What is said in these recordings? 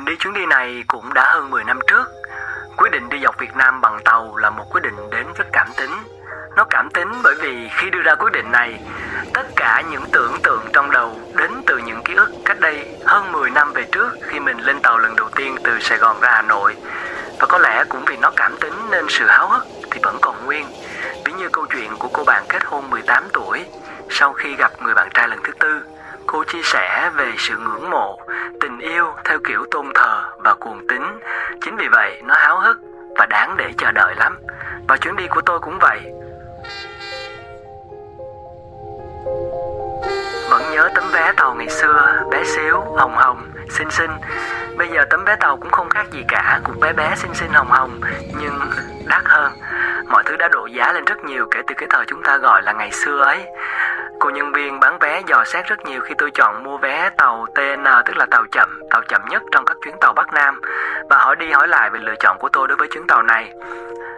Mình đi chuyến đi này cũng đã hơn 10 năm trước. Quyết định đi dọc Việt Nam bằng tàu là một quyết định đến rất cảm tính. Nó cảm tính bởi vì khi đưa ra quyết định này, tất cả những tưởng tượng trong đầu đến từ những ký ức cách đây hơn 10 năm về trước khi mình lên tàu lần đầu tiên từ Sài Gòn ra Hà Nội. Và có lẽ cũng vì nó cảm tính nên sự háo hức thì vẫn còn nguyên. Ví như câu chuyện của cô bạn kết hôn 18 tuổi sau khi gặp người bạn trai lần thứ tư cô chia sẻ về sự ngưỡng mộ, tình yêu theo kiểu tôn thờ và cuồng tín. Chính vì vậy, nó háo hức và đáng để chờ đợi lắm. Và chuyến đi của tôi cũng vậy. Vẫn nhớ tấm vé tàu ngày xưa, bé xíu, hồng hồng xinh xinh bây giờ tấm vé tàu cũng không khác gì cả cũng bé bé xinh xinh hồng hồng. Nhưng đắt hơn. Mọi thứ đã đổ giá lên rất nhiều kể từ cái thời chúng ta gọi là ngày xưa ấy. Cô nhân viên bán vé dò xét rất nhiều khi tôi chọn mua vé tàu TN tức là tàu chậm, tàu chậm nhất trong các chuyến tàu Bắc Nam và hỏi đi hỏi lại về lựa chọn của tôi đối với chuyến tàu này.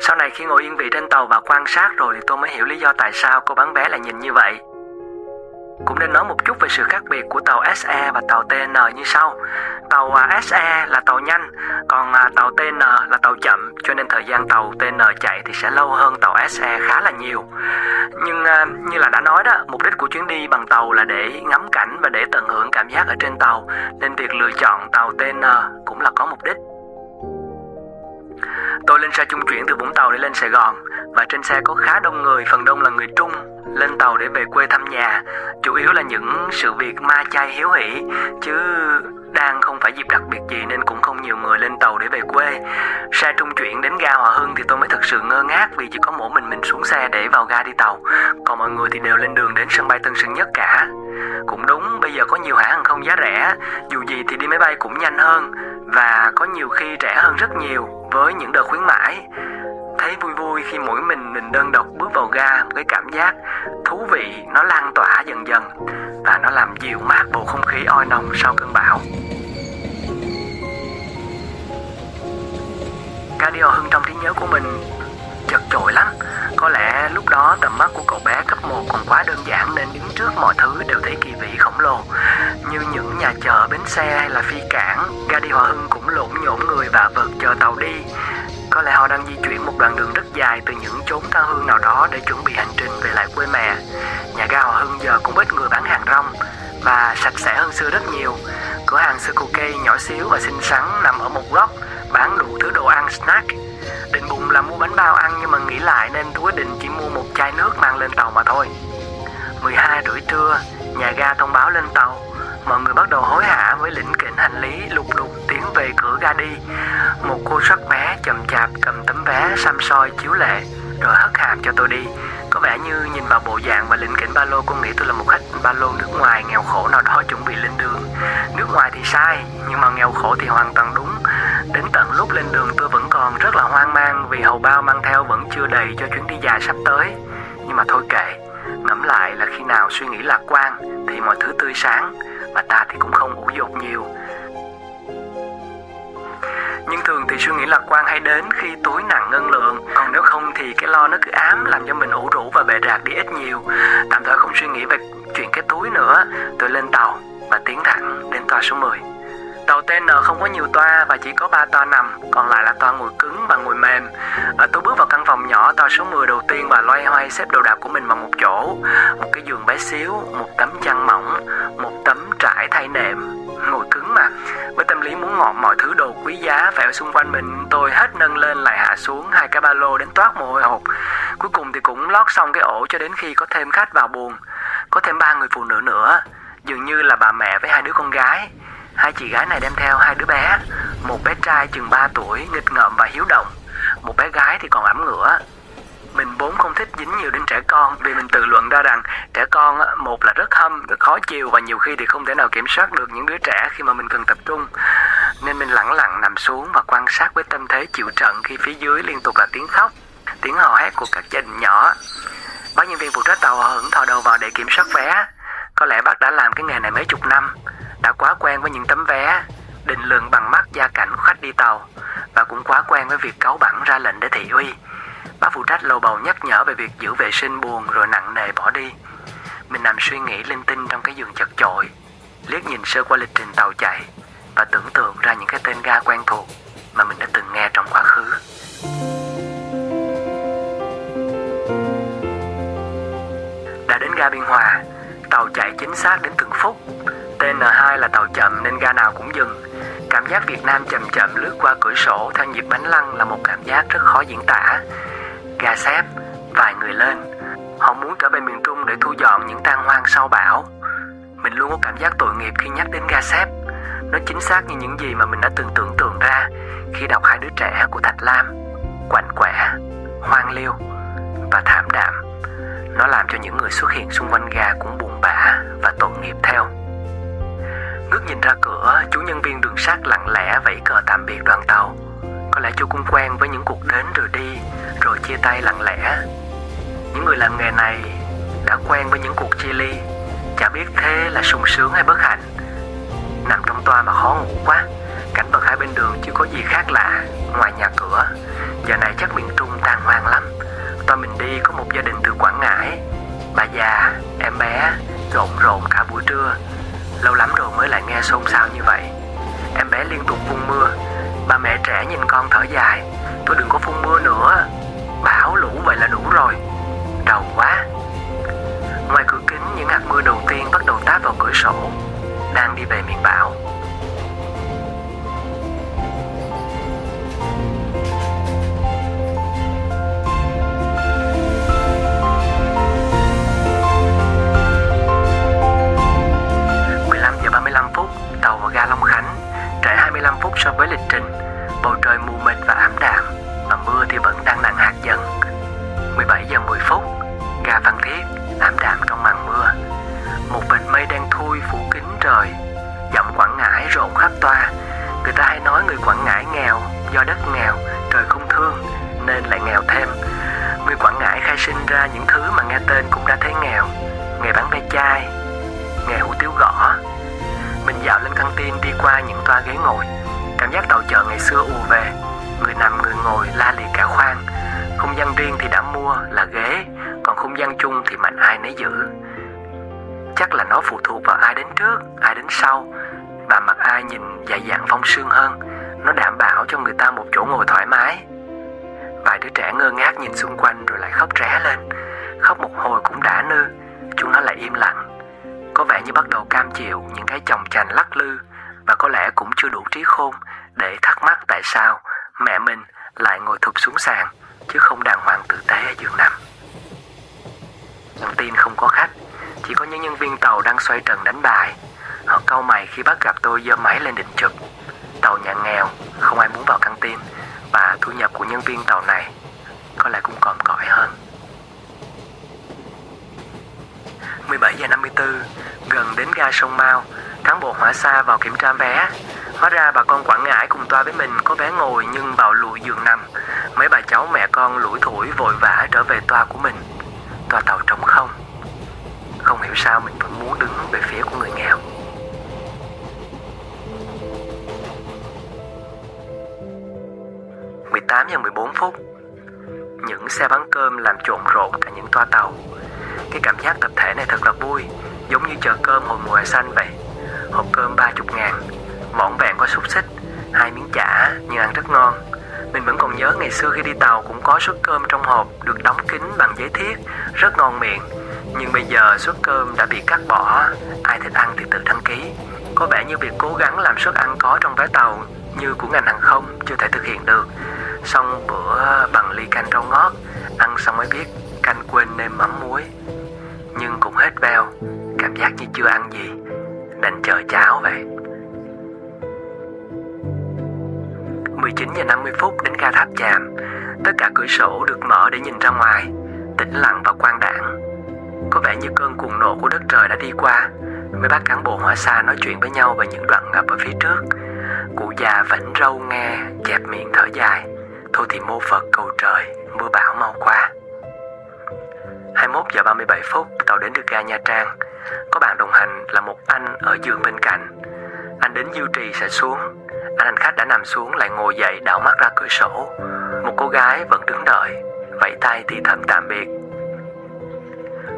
Sau này khi ngồi yên vị trên tàu và quan sát rồi thì tôi mới hiểu lý do tại sao cô bán vé lại nhìn như vậy. Cũng nên nói một chút về sự khác biệt của tàu SE và tàu TN như sau. Tàu à, SE là tàu nhanh, còn à, tàu TN là tàu chậm, cho nên thời gian tàu TN chạy thì sẽ lâu hơn tàu SE khá là nhiều. Nhưng à, như là đã nói đó, mục đích của chuyến đi bằng tàu là để ngắm cảnh và để tận hưởng cảm giác ở trên tàu, nên việc lựa chọn tàu TN cũng là có mục đích. Tôi lên xe chung chuyển từ Vũng Tàu để lên Sài Gòn và trên xe có khá đông người, phần đông là người Trung lên tàu để về quê thăm nhà. Chủ yếu là những sự việc ma chay hiếu hỉ chứ đang không phải dịp đặc biệt gì nên cũng không nhiều người lên tàu để về quê. Xe trung chuyển đến ga Hòa Hưng thì tôi mới thật sự ngơ ngác vì chỉ có mỗi mình mình xuống xe để vào ga đi tàu. Còn mọi người thì đều lên đường đến sân bay Tân Sơn Nhất cả. Cũng đúng, bây giờ có nhiều hãng hàng không giá rẻ, dù gì thì đi máy bay cũng nhanh hơn và có nhiều khi rẻ hơn rất nhiều với những đợt khuyến mãi thấy vui vui khi mỗi mình mình đơn độc bước vào ga, một cái cảm giác thú vị, nó lan tỏa dần dần, và nó làm dịu mát bầu không khí oi nồng sau cơn bão. Cardio hưng trong trí nhớ của mình chật chội lắm. Có lẽ lúc đó tầm mắt của cậu bé cấp 1 còn quá đơn giản nên đứng trước mọi thứ đều thấy kỳ vĩ khổng lồ, như những nhà chờ, bến xe hay là phi cảng. Ga đi hòa hưng cũng lộn nhộn người và vợt chờ tàu đi có lẽ họ đang di chuyển một đoạn đường rất dài từ những chốn cao hương nào đó để chuẩn bị hành trình về lại quê mẹ. Nhà ga Hòa Hưng giờ cũng ít người bán hàng rong và sạch sẽ hơn xưa rất nhiều. Cửa hàng Circle K nhỏ xíu và xinh xắn nằm ở một góc, bán đủ thứ đồ ăn snack. Định bụng là mua bánh bao ăn nhưng mà nghĩ lại nên tôi quyết định chỉ mua một chai nước mang lên tàu mà thôi. 12 rưỡi trưa, nhà ga thông báo lên tàu mọi người bắt đầu hối hả với lĩnh kỉnh hành lý lục đục tiến về cửa ga đi. Một cô sắc bé chậm chạp cầm tấm vé xăm soi chiếu lệ, rồi hất hàm cho tôi đi. Có vẻ như nhìn vào bộ dạng và lĩnh kỉnh ba lô, cô nghĩ tôi là một khách ba lô nước ngoài nghèo khổ nào đó chuẩn bị lên đường. Nước ngoài thì sai, nhưng mà nghèo khổ thì hoàn toàn đúng. Đến tận lúc lên đường tôi vẫn còn rất là hoang mang vì hầu bao mang theo vẫn chưa đầy cho chuyến đi dài sắp tới. Nhưng mà thôi kệ, ngẫm lại là khi nào suy nghĩ lạc quan thì mọi thứ tươi sáng và ta thì cũng không ủ dột nhiều. Nhưng thường thì suy nghĩ lạc quan hay đến khi túi nặng ngân lượng. Còn nếu không thì cái lo nó cứ ám làm cho mình ủ rũ và bề rạc đi ít nhiều. Tạm thời không suy nghĩ về chuyện cái túi nữa. Tôi lên tàu và tiến thẳng đến toa số 10 Tàu TN không có nhiều toa và chỉ có 3 toa nằm, còn lại là toa ngồi cứng và ngồi mềm. À, tôi bước vào căn phòng nhỏ toa số 10 đầu tiên và loay hoay xếp đồ đạc của mình vào một chỗ. Một cái giường bé xíu, một tấm chăn mỏng, một tấm trải thay nệm, ngồi cứng mà. Với tâm lý muốn ngọn mọi thứ đồ quý giá phải ở xung quanh mình, tôi hết nâng lên lại hạ xuống hai cái ba lô đến toát mồ hôi hột. Cuối cùng thì cũng lót xong cái ổ cho đến khi có thêm khách vào buồng. Có thêm ba người phụ nữ nữa, dường như là bà mẹ với hai đứa con gái. Hai chị gái này đem theo hai đứa bé Một bé trai chừng 3 tuổi nghịch ngợm và hiếu động Một bé gái thì còn ẩm ngửa mình vốn không thích dính nhiều đến trẻ con vì mình tự luận ra rằng trẻ con một là rất hâm, rất khó chiều và nhiều khi thì không thể nào kiểm soát được những đứa trẻ khi mà mình cần tập trung. Nên mình lặng lặng nằm xuống và quan sát với tâm thế chịu trận khi phía dưới liên tục là tiếng khóc, tiếng hò hét của các gia đình nhỏ. Bác nhân viên phụ trách tàu hưởng thò đầu vào để kiểm soát vé. Có lẽ bác đã làm cái nghề này mấy chục năm đã quá quen với những tấm vé định lượng bằng mắt gia cảnh của khách đi tàu và cũng quá quen với việc cáu bẳn ra lệnh để thị uy. Bác phụ trách lầu bầu nhắc nhở về việc giữ vệ sinh buồn rồi nặng nề bỏ đi. Mình nằm suy nghĩ linh tinh trong cái giường chật chội, liếc nhìn sơ qua lịch trình tàu chạy. và tưởng tượng ra những cái tên ga quen thuộc mà mình đã từng nghe trong quá khứ. Đã đến ga Biên Hòa, tàu chạy chính xác đến từng phút. TN2 là tàu chậm nên ga nào cũng dừng. Cảm giác Việt Nam chậm chậm lướt qua cửa sổ theo nhịp bánh lăn là một cảm giác rất khó diễn tả. Ga xếp, vài người lên. Họ muốn trở về miền Trung để thu dọn những tang hoang sau bão. Mình luôn có cảm giác tội nghiệp khi nhắc đến ga xếp. Nó chính xác như những gì mà mình đã từng tưởng tượng ra khi đọc hai đứa trẻ của Thạch Lam, quạnh quẻ, hoang liêu và thảm đạm. Nó làm cho những người xuất hiện xung quanh ga cũng buồn bã và tội nghiệp theo. Nhìn ra cửa, chú nhân viên đường sắt lặng lẽ vẫy cờ tạm biệt đoàn tàu. Có lẽ chú cũng quen với những cuộc đến rồi đi, rồi chia tay lặng lẽ. Những người làm nghề này đã quen với những cuộc chia ly, chả biết thế là sung sướng hay bất hạnh. Nằm trong toa mà khó ngủ quá, cảnh vật hai bên đường chưa có gì khác lạ ngoài nhà cửa. Giờ này chắc miền Trung tan hoang lắm. Toa mình đi có một gia đình từ Quảng Ngãi, bà già, em bé, rộn rộn cả buổi trưa Lâu lắm rồi mới lại nghe xôn xao như vậy. Em bé liên tục phun mưa. Bà mẹ trẻ nhìn con thở dài. Tôi đừng có phun mưa nữa. Bão lũ vậy là đủ rồi. Đầu quá. Ngoài cửa kính, những hạt mưa đầu tiên bắt đầu táp vào cửa sổ, Đang đi về miền bắc. Nghề gõ. Mình dạo lên căng tin đi qua những toa ghế ngồi. Cảm giác tàu chợ ngày xưa ùa về. Người nằm người ngồi la liệt cả khoang. Không gian riêng thì đã mua là ghế Còn không gian chung thì mạnh ai nấy giữ. Chắc là nó phụ thuộc vào ai đến trước, ai đến sau. Và mặt ai nhìn dài dặn phong sương hơn. Nó đảm bảo cho người ta một chỗ ngồi thoải mái. Vài đứa trẻ ngơ ngác nhìn xung quanh rồi lại khóc ré lên. Khóc một hồi cũng đã nư. Chúng nó lại im lặng có vẻ như bắt đầu cam chịu những cái chồng chành lắc lư và có lẽ cũng chưa đủ trí khôn để thắc mắc tại sao mẹ mình lại ngồi thụp xuống sàn chứ không đàng hoàng tử tế ở giường nằm. Nhắn tin không có khách, chỉ có những nhân viên tàu đang xoay trần đánh bài. Họ cau mày khi bắt gặp tôi giơ máy lên định chụp. Tàu nhà nghèo, không ai muốn vào căng tin và thu nhập của nhân viên tàu này có lẽ cũng còn cõi hơn. 17 giờ 54, gần đến ga sông Mao, cán bộ hỏa xa vào kiểm tra vé. Hóa ra bà con Quảng Ngãi cùng toa với mình có vé ngồi nhưng vào lùi giường nằm. Mấy bà cháu mẹ con lủi thủi vội vã trở về toa của mình. Toa tàu trống không. Không hiểu sao mình vẫn muốn đứng về phía của người nghèo. mười tám giờ 14 phút Những xe bán cơm làm trộn rộn cả những toa tàu cái cảm giác tập này thật là vui, Giống như chợ cơm hồi mùa xanh vậy. Hộp cơm 30 ngàn Mỏng vẹn có xúc xích, Hai miếng chả nhưng ăn rất ngon. Mình vẫn còn nhớ ngày xưa khi đi tàu cũng có suất cơm trong hộp Được đóng kín bằng giấy thiết Rất ngon miệng. Nhưng bây giờ suất cơm đã bị cắt bỏ, Ai thích ăn thì tự đăng ký. Có vẻ như việc cố gắng làm suất ăn có trong vé tàu Như của ngành hàng không chưa thể thực hiện được. Xong bữa bằng ly canh rau ngót, Ăn xong mới biết canh quên nêm mắm muối nhưng cũng hết veo Cảm giác như chưa ăn gì, Đành chờ cháo vậy. 19 giờ 50 phút đến ga tháp chàm, Tất cả cửa sổ được mở để nhìn ra ngoài, Tĩnh lặng và quang đảng Có vẻ như cơn cuồng nộ của đất trời đã đi qua, Mấy bác cán bộ hỏa xa nói chuyện với nhau về những đoạn ngập ở phía trước. Cụ già vẫn râu nghe, Chẹp miệng thở dài, Thôi thì mô Phật cầu trời, Mưa bão mau qua. 21 giờ 37 phút tàu đến được ga Nha Trang. Có bạn đồng hành là một anh ở giường bên cạnh. Anh đến Diêu Trì sẽ xuống. Anh hành khách đã nằm xuống lại ngồi dậy đảo mắt ra cửa sổ. Một cô gái vẫn đứng đợi, vẫy tay thì thầm tạm biệt.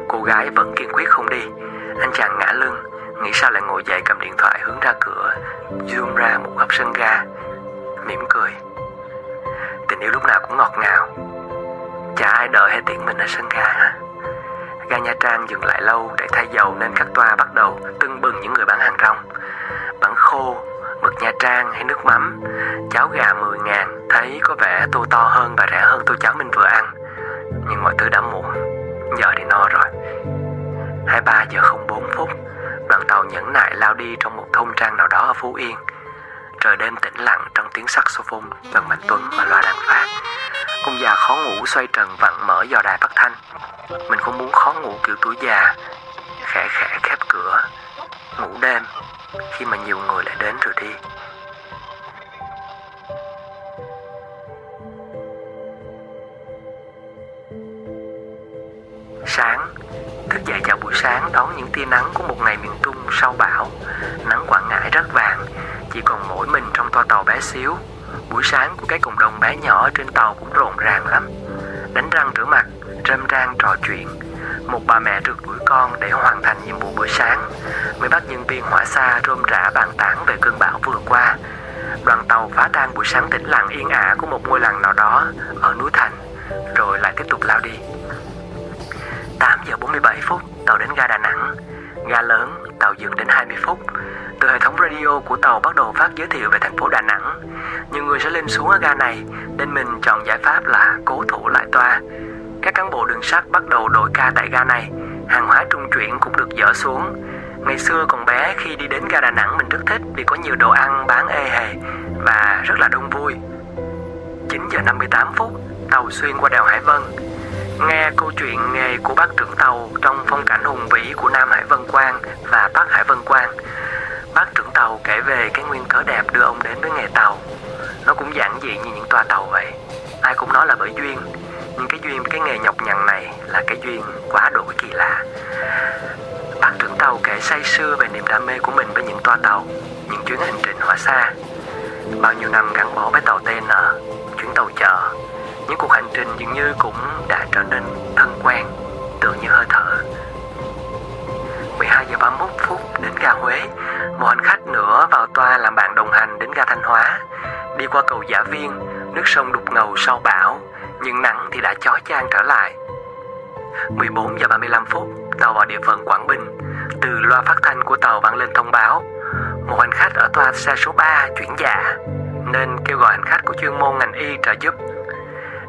Cô gái vẫn kiên quyết không đi. Anh chàng ngã lưng, nghĩ sao lại ngồi dậy cầm điện thoại hướng ra cửa zoom ra một góc sân ga mỉm cười tình yêu lúc nào cũng ngọt ngào chả ai đợi hay tiễn mình ở sân ga hả ga Nha Trang dừng lại lâu để thay dầu nên các toa bắt đầu tưng bừng những người bán hàng rong. Bán khô, mực Nha Trang hay nước mắm, cháo gà 10 ngàn, thấy có vẻ tô to hơn và rẻ hơn tô cháo mình vừa ăn. Nhưng mọi thứ đã muộn, giờ thì no rồi. 23 giờ 04 phút, đoàn tàu nhẫn nại lao đi trong một thôn trang nào đó ở Phú Yên. Trời đêm tĩnh lặng trong tiếng saxophone gần Mạnh tuấn mà loa đang phát ông già khó ngủ xoay trần vặn mở dò đài phát thanh. Mình không muốn khó ngủ kiểu tuổi già, khẽ khẽ khép cửa, ngủ đêm, khi mà nhiều người lại đến rồi đi. Sáng, thức dậy chào buổi sáng đón những tia nắng của một ngày miền trung sau bão. Nắng quảng ngãi rất vàng, chỉ còn mỗi mình trong toa tàu bé xíu buổi sáng của cái cộng đồng bé nhỏ trên tàu cũng rộn ràng lắm. Đánh răng rửa mặt, râm ran trò chuyện. Một bà mẹ rượt đuổi con để hoàn thành nhiệm vụ buổi sáng. Mới bắt nhân viên hỏa xa rôm rã bàn tán về cơn bão vừa qua. Đoàn tàu phá tan buổi sáng tĩnh lặng yên ả của một ngôi làng nào đó ở núi thành. Rồi lại tiếp tục lao đi. 8 giờ 47 phút, tàu đến ga Đà Nẵng. Ga lớn, tàu dừng đến 20 phút radio của tàu bắt đầu phát giới thiệu về thành phố Đà Nẵng. Nhiều người sẽ lên xuống ở ga này, nên mình chọn giải pháp là cố thủ lại toa. Các cán bộ đường sắt bắt đầu đổi ca tại ga này. Hàng hóa trung chuyển cũng được dỡ xuống. Ngày xưa còn bé, khi đi đến ga Đà Nẵng, mình rất thích vì có nhiều đồ ăn bán ê hề và rất là đông vui. 9 giờ 58 phút, tàu xuyên qua đèo Hải Vân. Nghe câu chuyện nghề của bác trưởng tàu trong phong cảnh hùng vĩ của Nam Hải Vân Quang và Bắc Hải Vân Quang bác trưởng tàu kể về cái nguyên cớ đẹp đưa ông đến với nghề tàu. Nó cũng giản dị như những toa tàu vậy. Ai cũng nói là bởi duyên, nhưng cái duyên cái nghề nhọc nhằn này là cái duyên quá đổi kỳ lạ. Bác trưởng tàu kể say sưa về niềm đam mê của mình với những toa tàu, những chuyến hành trình hỏa xa. Bao nhiêu năm gắn bó với tàu TN chuyến tàu chợ những cuộc hành trình dường như cũng đã trở nên thân quen, tưởng như hơi thở. 12 giờ 31 phút đến ga Huế một hành khách nữa vào toa làm bạn đồng hành đến ga Thanh Hóa. Đi qua cầu Giả Viên, nước sông đục ngầu sau bão, nhưng nắng thì đã chói chang trở lại. 14 giờ 35 phút, tàu vào địa phận Quảng Bình. Từ loa phát thanh của tàu vang lên thông báo. Một hành khách ở toa xe số 3 chuyển dạ nên kêu gọi hành khách của chuyên môn ngành y trợ giúp.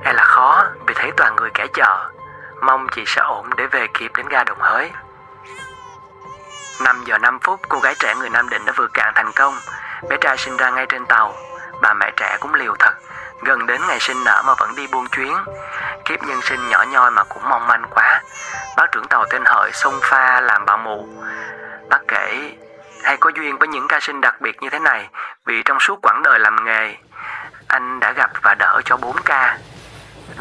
E là khó vì thấy toàn người kẻ chợ mong chị sẽ ổn để về kịp đến ga Đồng Hới. 5 giờ 5 phút, cô gái trẻ người Nam Định đã vượt cạn thành công. Bé trai sinh ra ngay trên tàu. Bà mẹ trẻ cũng liều thật. Gần đến ngày sinh nở mà vẫn đi buôn chuyến. Kiếp nhân sinh nhỏ nhoi mà cũng mong manh quá. Bác trưởng tàu tên hợi xông pha làm bà mụ bác kể, hay có duyên với những ca sinh đặc biệt như thế này, vì trong suốt quãng đời làm nghề, anh đã gặp và đỡ cho 4 ca.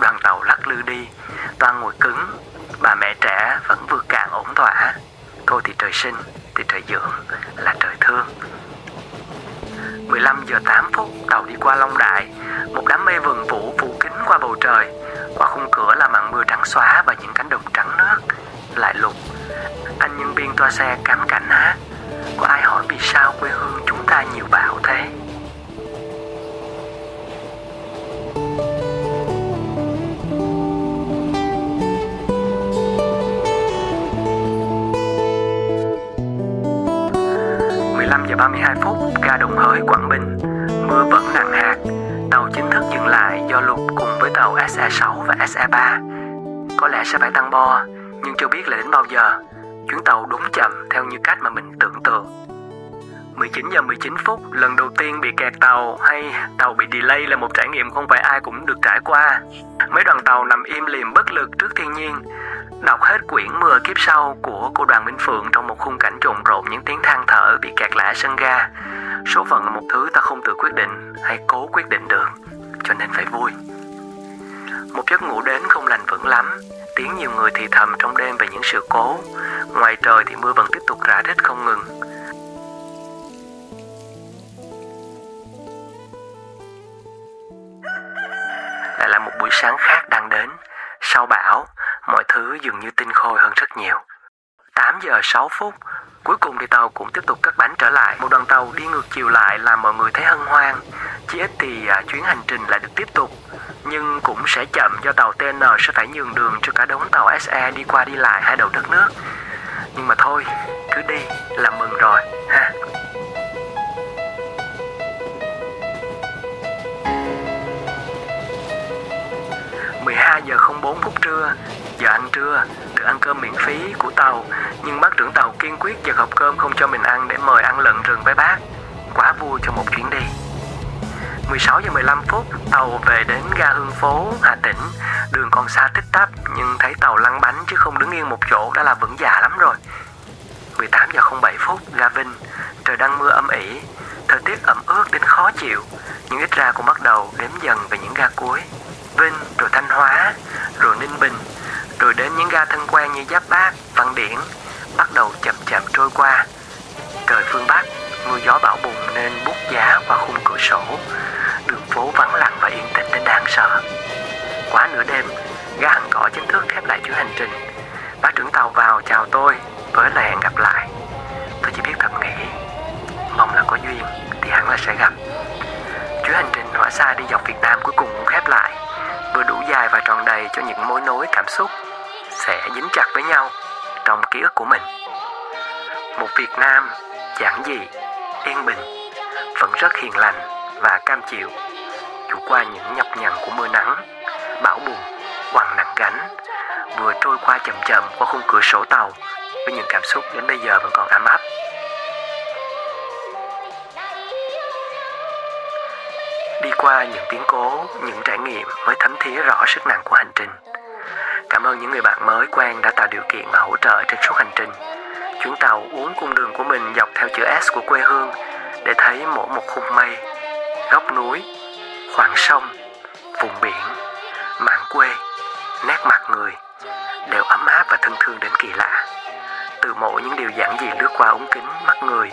Đoàn tàu lắc lư đi. Toàn ngồi cứng, bà mẹ trẻ vẫn vượt cạn ổn thỏa thôi thì trời sinh, thì trời dưỡng, là trời thương. 15 giờ 8 phút, tàu đi qua Long Đại Một đám mây vườn vũ phủ kín qua bầu trời. Qua khung cửa là màn mưa trắng xóa và những cánh đồng trắng nước Lại lục Anh nhân viên toa xe cắm cảnh hát Có ai hỏi vì sao quê hương 32 phút, ga Đồng Hới, Quảng Bình. Mưa vẫn nặng hạt. Tàu chính thức dừng lại do lụt cùng với tàu SE6 và SE3. Có lẽ sẽ phải tăng bo, nhưng chưa biết là đến bao giờ. Chuyến tàu đúng chậm theo như cách mà mình tưởng tượng. 19 giờ 19 phút, lần đầu tiên bị kẹt tàu hay tàu bị delay là một trải nghiệm không phải ai cũng được trải qua. Mấy đoàn tàu nằm im lìm bất lực trước thiên nhiên, Đọc hết quyển Mưa kiếp sau của cô Đoàn Minh Phượng trong một khung cảnh trộn rộn những tiếng than thở bị kẹt lại sân ga. Số phận là một thứ ta không tự quyết định hay cố quyết định được, cho nên phải vui. Một giấc ngủ đến không lành vững lắm, tiếng nhiều người thì thầm trong đêm về những sự cố. Ngoài trời thì mưa vẫn tiếp tục rã rít không ngừng. Lại là một buổi sáng khác đang đến. Sau bão, mọi thứ dường như tinh khôi hơn rất nhiều. 8 giờ 6 phút, Cuối cùng thì tàu cũng tiếp tục cất bánh trở lại. Một đoàn tàu đi ngược chiều lại làm mọi người thấy hân hoan. Chỉ ít thì à, chuyến hành trình lại được tiếp tục. Nhưng cũng sẽ chậm do tàu TN sẽ phải nhường đường cho cả đống tàu SE đi qua đi lại hai đầu đất nước. Nhưng mà thôi, cứ đi là mừng rồi ha. 12 giờ 04 phút trưa, giờ ăn trưa, được ăn cơm miễn phí của tàu, nhưng bác trưởng tàu kiên quyết giật hộp cơm không cho mình ăn để mời ăn lợn rừng với bác. Quá vui cho một chuyến đi. 16 giờ 15 phút, tàu về đến ga Hương Phố, Hà Tĩnh. Đường còn xa tích tắp, nhưng thấy tàu lăn bánh chứ không đứng yên một chỗ đã là vững dạ lắm rồi. 18 giờ 07 phút, ga Vinh. Trời đang mưa âm ỉ, thời tiết ẩm ướt đến khó chịu, nhưng ít ra cũng bắt đầu đếm dần về những ga cuối. Vinh, rồi Thanh Hóa, rồi Ninh Bình, rồi đến những ga thân quen như Giáp Bát, Văn Điển, bắt đầu chậm chậm trôi qua. Trời phương Bắc, mưa gió bão bùng nên bút giá qua khung cửa sổ, đường phố vắng lặng và yên tĩnh đến đáng sợ. Quá nửa đêm, ga hàng cỏ chính thức khép lại chuyến hành trình. Bác trưởng tàu vào chào tôi với lời hẹn gặp lại. Tôi chỉ biết thầm nghĩ, mong là có duyên thì hẳn là sẽ gặp. Chuyến hành trình hỏa xa đi dọc Việt Nam cuối cùng cũng khép lại vừa đủ dài và tròn đầy cho những mối nối cảm xúc sẽ dính chặt với nhau trong ký ức của mình. Một Việt Nam giản dị, yên bình, vẫn rất hiền lành và cam chịu, dù qua những nhọc nhằn của mưa nắng, bão bùng, quằn nặng gánh, vừa trôi qua chậm chậm qua khung cửa sổ tàu với những cảm xúc đến bây giờ vẫn còn ấm áp. Đi qua những biến cố, những trải nghiệm mới thấm thía rõ sức nặng của hành trình. Cảm ơn những người bạn mới quen đã tạo điều kiện và hỗ trợ trên suốt hành trình. Chuyến tàu uống cung đường của mình dọc theo chữ S của quê hương để thấy mỗi một khung mây, góc núi, khoảng sông, vùng biển, mảng quê, nét mặt người đều ấm áp và thân thương đến kỳ lạ. Từ mỗi những điều giản dị lướt qua ống kính mắt người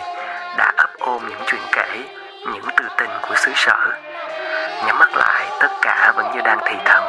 đã ấp ôm những chuyện kể, những từ tình của xứ sở nhắm mắt lại tất cả vẫn như đang thì thầm